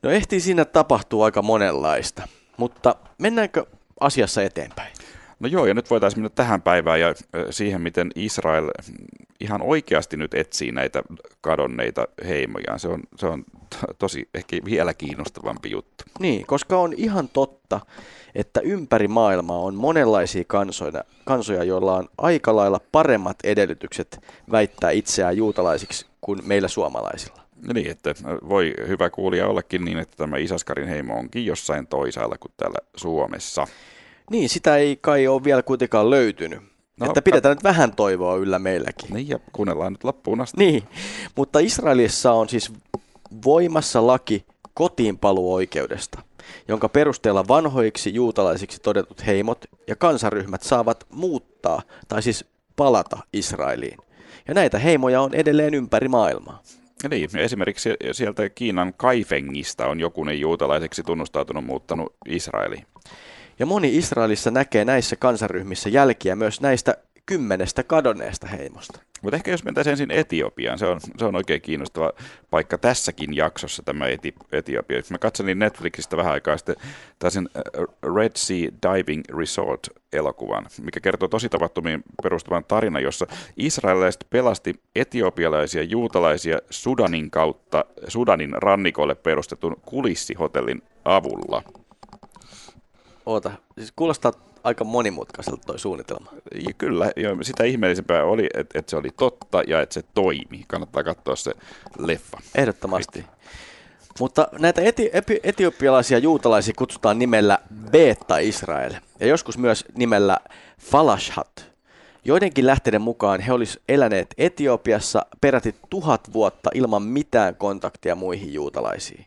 No ehtii siinä tapahtuu aika monenlaista, mutta mennäänkö asiassa eteenpäin? No joo, ja nyt voitaisiin mennä tähän päivään ja siihen, miten Israel mm, ihan oikeasti nyt etsii näitä kadonneita heimojaan. Se on, se on to- tosi ehkä vielä kiinnostavampi juttu. Niin, koska on ihan totta, että ympäri maailmaa on monenlaisia kansoja, kansoja, joilla on aika lailla paremmat edellytykset väittää itseään juutalaisiksi kuin meillä suomalaisilla. Ja Niin, että voi hyvä kuulija ollakin niin, että tämä Isaskarin heimo onkin jossain toisaalla kuin täällä Suomessa. Niin, sitä ei kai ole vielä kuitenkaan löytynyt. No, että pidetään ka- nyt vähän toivoa yllä meilläkin. Niin, ja kuunnellaan nyt loppuun asti. Niin, mutta Israelissa on siis voimassa laki kotiinpaluoikeudesta, jonka perusteella vanhoiksi juutalaisiksi todetut heimot ja kansaryhmät saavat muuttaa, tai siis palata Israeliin. Ja näitä heimoja on edelleen ympäri maailmaa. Niin, esimerkiksi sieltä Kiinan Kaifengista on jokunen juutalaiseksi tunnustautunut muuttanut Israeliin. Ja moni Israelissa näkee näissä kansaryhmissä jälkiä myös näistä kymmenestä kadonneesta heimosta. Mutta ehkä jos mentäisiin ensin Etiopiaan, se on, se on oikein kiinnostava paikka tässäkin jaksossa tämä Eti, Etiopia. Mä katselin Netflixistä vähän aikaa sitten tällaisen äh, Red Sea Diving Resort-elokuvan, mikä kertoo tosi tapahtumiin perustuvan tarinan, jossa israelilaiset pelasti etiopialaisia juutalaisia Sudanin kautta Sudanin rannikolle perustetun kulissihotellin avulla. Oota, siis kuulostaa aika monimutkaiselta tuo suunnitelma. Ja kyllä, jo, sitä ihmeellisempää oli, että, että se oli totta ja että se toimi. Kannattaa katsoa se leffa. Ehdottomasti. Mutta näitä eti- epi- etiopialaisia juutalaisia kutsutaan nimellä Beta Israel ja joskus myös nimellä Falashat. Joidenkin lähteiden mukaan he olisivat eläneet Etiopiassa peräti tuhat vuotta ilman mitään kontaktia muihin juutalaisiin.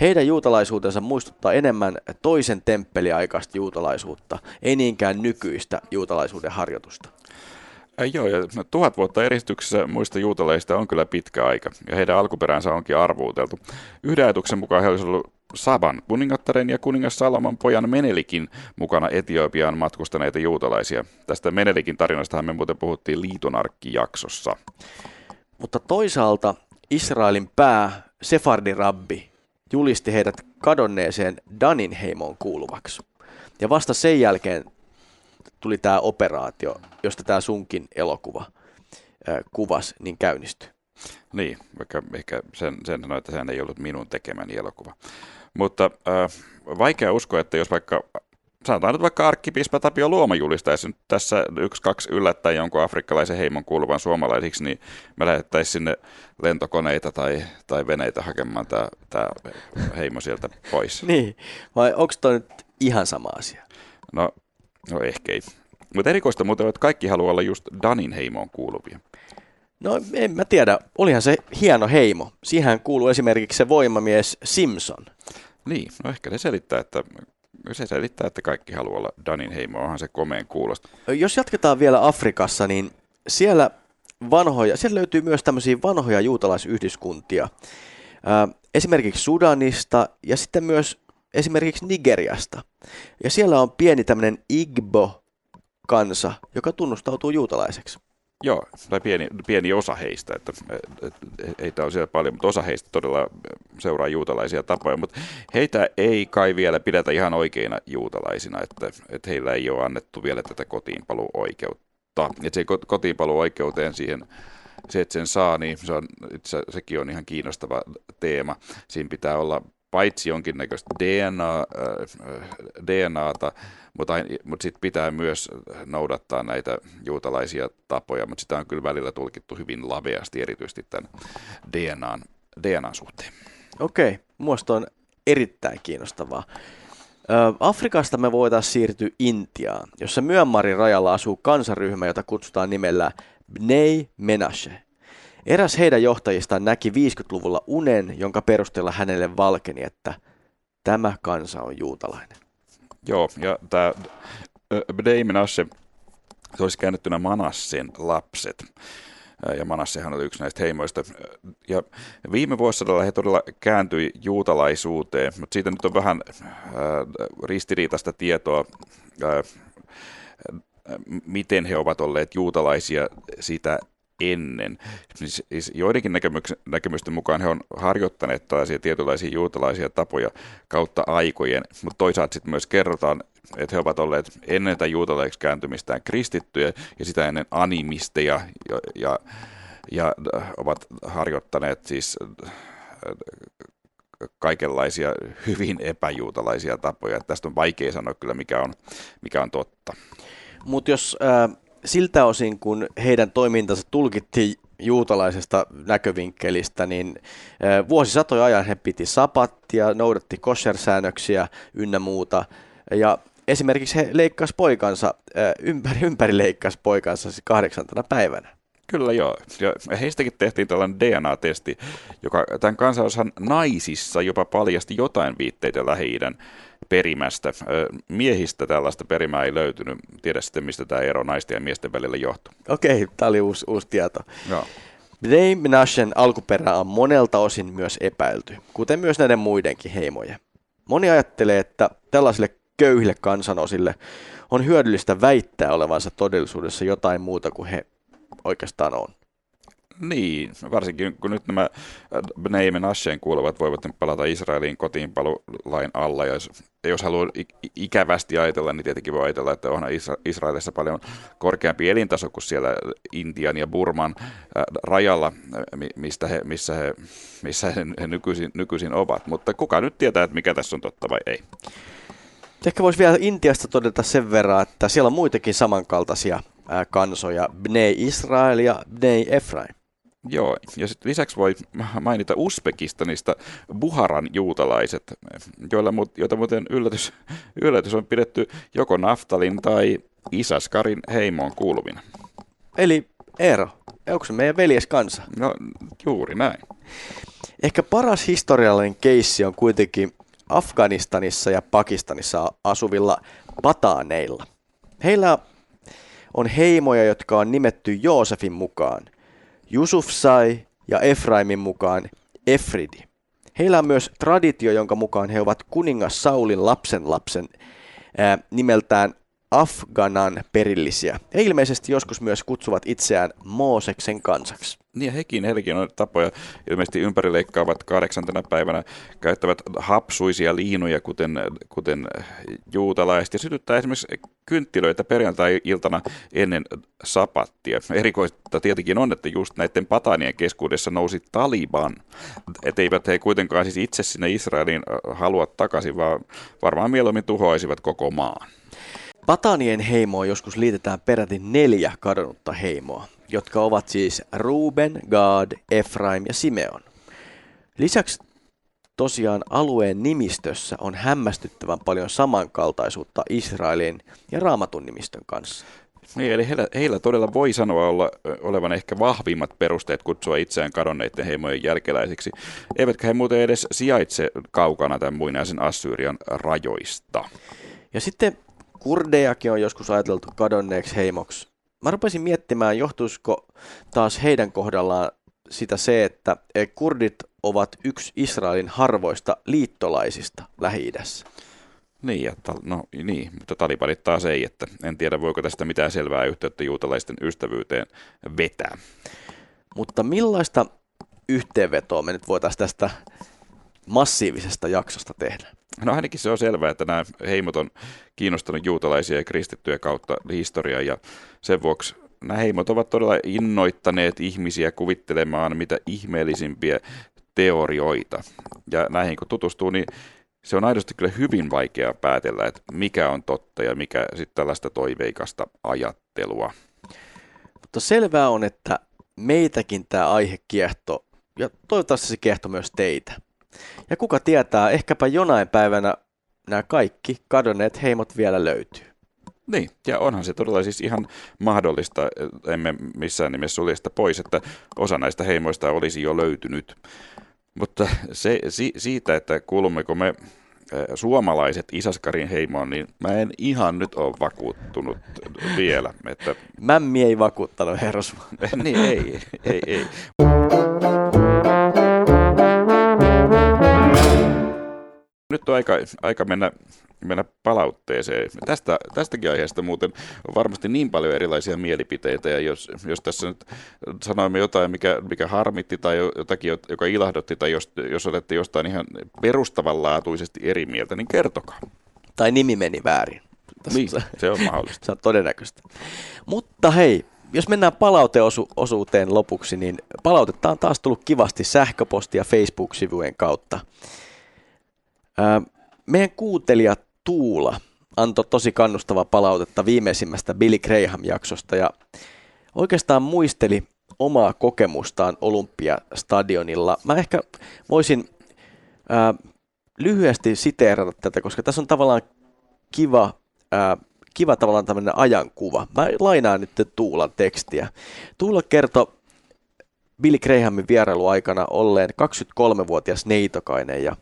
Heidän juutalaisuutensa muistuttaa enemmän toisen temppeliaikaista juutalaisuutta, ei niinkään nykyistä juutalaisuuden harjoitusta. Äh, joo, ja no, tuhat vuotta eristyksessä muista juutalaista on kyllä pitkä aika, ja heidän alkuperänsä onkin arvuuteltu. Yhden ajatuksen mukaan he olisivat ollut Saban kuningattaren ja kuningas Salomon pojan Menelikin mukana Etiopiaan matkustaneita juutalaisia. Tästä Menelikin tarinastahan me muuten puhuttiin liitonarkkijaksossa. Mutta toisaalta Israelin pää, Sefardin rabbi, julisti heidät kadonneeseen Danin heimoon kuuluvaksi. Ja vasta sen jälkeen tuli tämä operaatio, josta tämä sunkin elokuva äh, kuvas, niin käynnistyi. Niin, vaikka ehkä sen, sen sanoi, että sehän ei ollut minun tekemäni elokuva. Mutta äh, vaikea uskoa, että jos vaikka sanotaan nyt vaikka arkkipiispa Tapio Luoma julistaisi nyt tässä yksi, kaksi yllättäen jonkun afrikkalaisen heimon kuuluvan suomalaisiksi, niin me lähettäisiin sinne lentokoneita tai, tai veneitä hakemaan tämä, tämä heimo sieltä pois. niin, vai onko toi nyt ihan sama asia? No, no ehkä ei. Mutta erikoista muuten että kaikki haluaa olla just Danin heimoon kuuluvia. No en mä tiedä, olihan se hieno heimo. Siihen kuuluu esimerkiksi se voimamies Simpson. Niin, no ehkä se selittää, että se selittää, että kaikki haluaa olla Danin heimo, onhan se komeen kuulosta. Jos jatketaan vielä Afrikassa, niin siellä, vanhoja, siellä löytyy myös tämmöisiä vanhoja juutalaisyhdyskuntia. Esimerkiksi Sudanista ja sitten myös esimerkiksi Nigeriasta. Ja siellä on pieni tämmöinen Igbo-kansa, joka tunnustautuu juutalaiseksi. Joo, tai pieni, pieni osa heistä, että ei tämä ole siellä paljon, mutta osa heistä todella seuraa juutalaisia tapoja, mutta heitä ei kai vielä pidetä ihan oikeina juutalaisina, että, että heillä ei ole annettu vielä tätä kotiinpaluoikeutta. Että se kotiinpaluoikeuteen siihen se, että sen saa, niin se on, se, sekin on ihan kiinnostava teema. Siinä pitää olla paitsi jonkinnäköistä DNA, äh, DNAta, mutta, mutta sitten pitää myös noudattaa näitä juutalaisia tapoja, mutta sitä on kyllä välillä tulkittu hyvin laveasti, erityisesti tämän DNAn, DNAn suhteen. Okei, muista on erittäin kiinnostavaa. Afrikasta me voitaisiin siirtyä Intiaan, jossa Myanmarin rajalla asuu kansaryhmä, jota kutsutaan nimellä Bnei Menashe. Eräs heidän johtajistaan näki 50-luvulla unen, jonka perusteella hänelle valkeni, että tämä kansa on juutalainen. Joo, ja tämä Bnei Menashe, se olisi käännettynä Manassen lapset. Ja Manassehan oli yksi näistä heimoista. Ja viime vuosisadalla he todella kääntyi juutalaisuuteen, mutta siitä nyt on vähän äh, ristiriitaista tietoa, äh, miten he ovat olleet juutalaisia sitä ennen. Siis, siis joidenkin näkemysten mukaan he on harjoittaneet tällaisia tietynlaisia juutalaisia tapoja kautta aikojen, mutta toisaalta sitten myös kerrotaan, että he ovat olleet ennen tätä juutalaisiksi kääntymistään kristittyjä ja sitä ennen animisteja ja, ja, ja ovat harjoittaneet siis äh, kaikenlaisia hyvin epäjuutalaisia tapoja. Tästä on vaikea sanoa kyllä, mikä on, mikä on totta. Mutta jos äh, siltä osin, kun heidän toimintansa tulkittiin juutalaisesta näkövinkkelistä, niin vuosisatoja ajan he piti sapattia, noudatti kosher-säännöksiä ynnä muuta. Ja esimerkiksi he leikkasi poikansa, ympäri, ympäri leikkasi poikansa siis kahdeksantena päivänä. Kyllä joo. Ja heistäkin tehtiin tällainen DNA-testi, joka tämän kansanosan naisissa jopa paljasti jotain viitteitä lähi perimästä. Miehistä tällaista perimää ei löytynyt. Tiedä sitten, mistä tämä ero naisten ja miesten välillä johtuu. Okei, tämä oli uusi, uusi tieto. Joo. Bnei Menashen alkuperä on monelta osin myös epäilty, kuten myös näiden muidenkin heimojen. Moni ajattelee, että tällaisille köyhille kansanosille on hyödyllistä väittää olevansa todellisuudessa jotain muuta kuin he oikeastaan on. Niin, varsinkin kun nyt nämä Bnei Menasheen kuuluvat voivat palata Israeliin kotiinpalulain alla. Ja jos, jos haluaa ikävästi ajatella, niin tietenkin voi ajatella, että onhan Israelissa paljon korkeampi elintaso kuin siellä Intian ja Burman rajalla, mistä he, missä he, missä he nykyisin, nykyisin ovat. Mutta kuka nyt tietää, että mikä tässä on totta vai ei? Ehkä voisi vielä Intiasta todeta sen verran, että siellä on muitakin samankaltaisia kansoja, Bnei Israel ja Bnei Efraim. Joo, ja sitten lisäksi voi mainita Uzbekistanista Buharan juutalaiset, joilla, joita muuten yllätys, yllätys on pidetty joko Naftalin tai Isaskarin heimoon kuuluvina. Eli Eero, onko se meidän veljes kansa? No juuri näin. Ehkä paras historiallinen keissi on kuitenkin Afganistanissa ja Pakistanissa asuvilla pataaneilla. Heillä on heimoja, jotka on nimetty Joosefin mukaan. Jusuf sai ja Efraimin mukaan Efridi. Heillä on myös traditio, jonka mukaan he ovat kuningas Saulin lapsen lapsen ää, nimeltään Afganan perillisiä. He ilmeisesti joskus myös kutsuvat itseään Mooseksen kansaksi. Niin hekin, heilläkin on tapoja, ilmeisesti ympärileikkaavat kahdeksantena päivänä, käyttävät hapsuisia liinuja, kuten, kuten juutalaiset, ja sytyttää esimerkiksi kynttilöitä perjantai-iltana ennen sapattia. Erikoista tietenkin on, että just näiden pataanien keskuudessa nousi Taliban, että eivät he kuitenkaan siis itse sinne Israeliin halua takaisin, vaan varmaan mieluummin tuhoaisivat koko maan. Patanien heimoon joskus liitetään peräti neljä kadonnutta heimoa, jotka ovat siis Ruben, Gad, Efraim ja Simeon. Lisäksi tosiaan alueen nimistössä on hämmästyttävän paljon samankaltaisuutta Israelin ja Raamatun nimistön kanssa. Niin, eli heillä, heillä todella voi sanoa olla, olevan ehkä vahvimmat perusteet kutsua itseään kadonneiden heimojen jälkeläisiksi, eivätkä he muuten edes sijaitse kaukana tämän muinaisen Assyrian rajoista. Ja sitten kurdejakin on joskus ajateltu kadonneeksi heimoksi. Mä rupesin miettimään, johtuisiko taas heidän kohdallaan sitä se, että kurdit ovat yksi Israelin harvoista liittolaisista Lähi-idässä. Niin, ja ta- no, niin, mutta talibanit taas ei, että en tiedä voiko tästä mitään selvää yhteyttä juutalaisten ystävyyteen vetää. Mutta millaista yhteenvetoa me nyt voitaisiin tästä massiivisesta jaksosta tehdä? No ainakin se on selvää, että nämä heimot on kiinnostanut juutalaisia ja kristittyjä kautta historiaa ja sen vuoksi nämä heimot ovat todella innoittaneet ihmisiä kuvittelemaan mitä ihmeellisimpiä teorioita. Ja näihin kun tutustuu, niin se on aidosti kyllä hyvin vaikea päätellä, että mikä on totta ja mikä sitten tällaista toiveikasta ajattelua. Mutta selvää on, että meitäkin tämä aihe kiehto ja toivottavasti se kiehto myös teitä. Ja kuka tietää, ehkäpä jonain päivänä nämä kaikki kadonneet heimot vielä löytyy. Niin, ja onhan se todella siis ihan mahdollista, emme missään nimessä sulje sitä pois, että osa näistä heimoista olisi jo löytynyt. Mutta se, si, siitä, että kuulummeko me suomalaiset Isaskarin heimoon, niin mä en ihan nyt ole vakuuttunut vielä. Että... Mämmi ei vakuuttanut, herros. niin, ei, ei, ei. Nyt on aika, aika mennä, mennä palautteeseen. Tästä, tästäkin aiheesta muuten on varmasti niin paljon erilaisia mielipiteitä, ja jos, jos tässä nyt sanoimme jotain, mikä, mikä harmitti tai jotakin, joka ilahdotti, tai jos, jos olette jostain ihan perustavanlaatuisesti eri mieltä, niin kertokaa. Tai nimi meni väärin. Niin, se on mahdollista. se on todennäköistä. Mutta hei, jos mennään palauteosuuteen lopuksi, niin palautetta on taas tullut kivasti sähköpostia Facebook-sivujen kautta. Meidän kuuntelija Tuula antoi tosi kannustavaa palautetta viimeisimmästä Billy Graham-jaksosta ja oikeastaan muisteli omaa kokemustaan Olympiastadionilla. Mä ehkä voisin ää, lyhyesti siteerata tätä, koska tässä on tavallaan kiva ää, kiva tavallaan tämmöinen ajankuva. Mä lainaan nyt Tuulan tekstiä. Tuula kertoi Billy Grahamin vierailuaikana olleen 23-vuotias neitokainen ja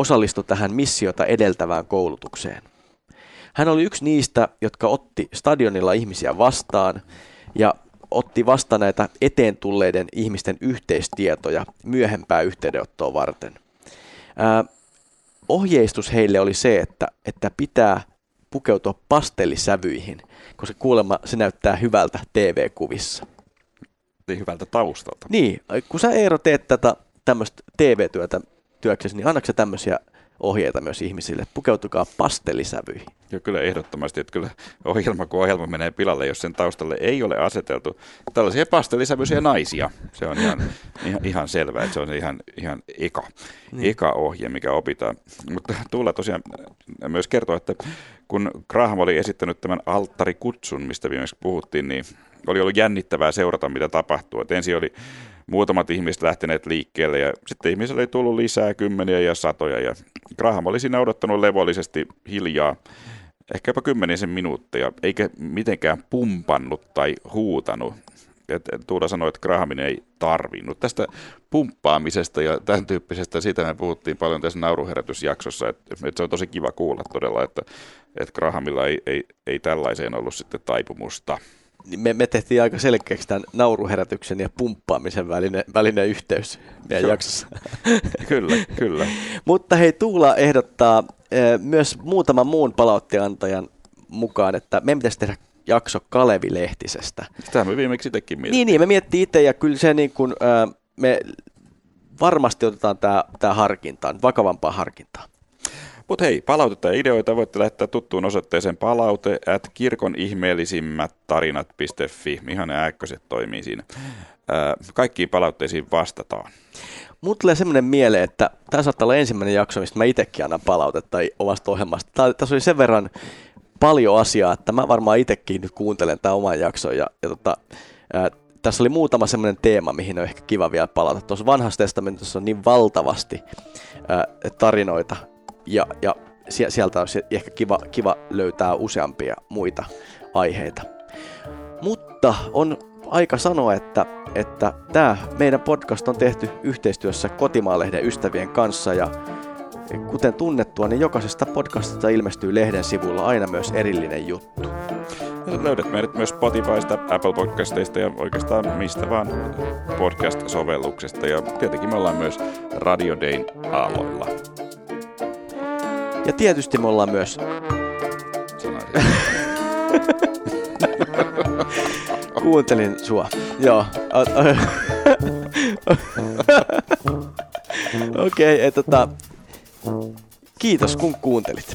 osallistui tähän missiota edeltävään koulutukseen. Hän oli yksi niistä, jotka otti stadionilla ihmisiä vastaan ja otti vasta näitä eteen tulleiden ihmisten yhteistietoja myöhempää yhteydenottoa varten. Ää, ohjeistus heille oli se, että, että pitää pukeutua pastellisävyihin, koska kuulemma se näyttää hyvältä TV-kuvissa. Niin hyvältä taustalta. Niin, kun sä Eero teet tätä tämmöistä TV-työtä työksesi, niin annatko tämmöisiä ohjeita myös ihmisille, että pukeutukaa pastellisävyihin? Joo, kyllä ehdottomasti, että kyllä ohjelma kun ohjelma menee pilalle, jos sen taustalle ei ole aseteltu tällaisia pastellisävyisiä naisia. Se on ihan, ihan, ihan selvää, että se on ihan, ihan eka, niin. eka ohje, mikä opitaan. Mutta Tuula tosiaan myös kertoo, että kun Graham oli esittänyt tämän alttarikutsun, mistä viimeksi puhuttiin, niin oli ollut jännittävää seurata, mitä tapahtuu. Et ensin oli muutamat ihmiset lähteneet liikkeelle ja sitten ihmisille oli tullut lisää kymmeniä ja satoja. Ja Graham oli siinä odottanut levollisesti hiljaa ehkä jopa kymmenisen minuuttia, eikä mitenkään pumpannut tai huutanut. Et Tuula sanoi, että Grahamin ei tarvinnut. Tästä pumppaamisesta ja tämän tyyppisestä, siitä me puhuttiin paljon tässä nauruherätysjaksossa, että, että se on tosi kiva kuulla todella, että, että Grahamilla ei, ei, ei tällaiseen ollut sitten taipumusta. Niin me, me tehtiin aika selkeäksi tämän nauruherätyksen ja pumppaamisen välinen, välinen yhteys meidän Joo. jaksossa. kyllä, kyllä. Mutta hei, Tuula ehdottaa e, myös muutaman muun palautteenantajan mukaan, että me pitäisi tehdä jakso Kalevi-lehtisestä. Sitä me viimeksi itsekin mietittiin. Niin, niin, me miettii itse ja kyllä se niin kuin, e, me varmasti otetaan tämä, tämä harkintaan, vakavampaa harkintaa. Mutta hei, palautetta ja ideoita voitte lähettää tuttuun osoitteeseen palaute at kirkon ihmeellisimmät tarinat.fi. Ihan ne ääkköset toimii siinä. Ää, kaikkiin palautteisiin vastataan. Mulla tulee semmoinen mieleen, että tämä saattaa olla ensimmäinen jakso, mistä mä itsekin annan palautetta omasta ohjelmasta. Tässä oli sen verran paljon asiaa, että mä varmaan itsekin nyt kuuntelen tämän oman jakson. Ja, ja tota, ää, tässä oli muutama semmoinen teema, mihin on ehkä kiva vielä palata. Tuossa vanhassa testamentissa on niin valtavasti ää, tarinoita, ja, ja sieltä olisi ehkä kiva, kiva löytää useampia muita aiheita. Mutta on aika sanoa, että, että tämä meidän podcast on tehty yhteistyössä Kotimaalehden ystävien kanssa ja kuten tunnettua, niin jokaisesta podcastista ilmestyy lehden sivulla aina myös erillinen juttu. Löydät meidät myös Spotifysta, Apple Podcasteista ja oikeastaan mistä vaan podcast-sovelluksesta. Ja tietenkin me ollaan myös Radio Dayn aloilla. Ja tietysti me ollaan myös... Kuuntelin sua. Joo. Okei, okay, tota... Kiitos kun kuuntelit.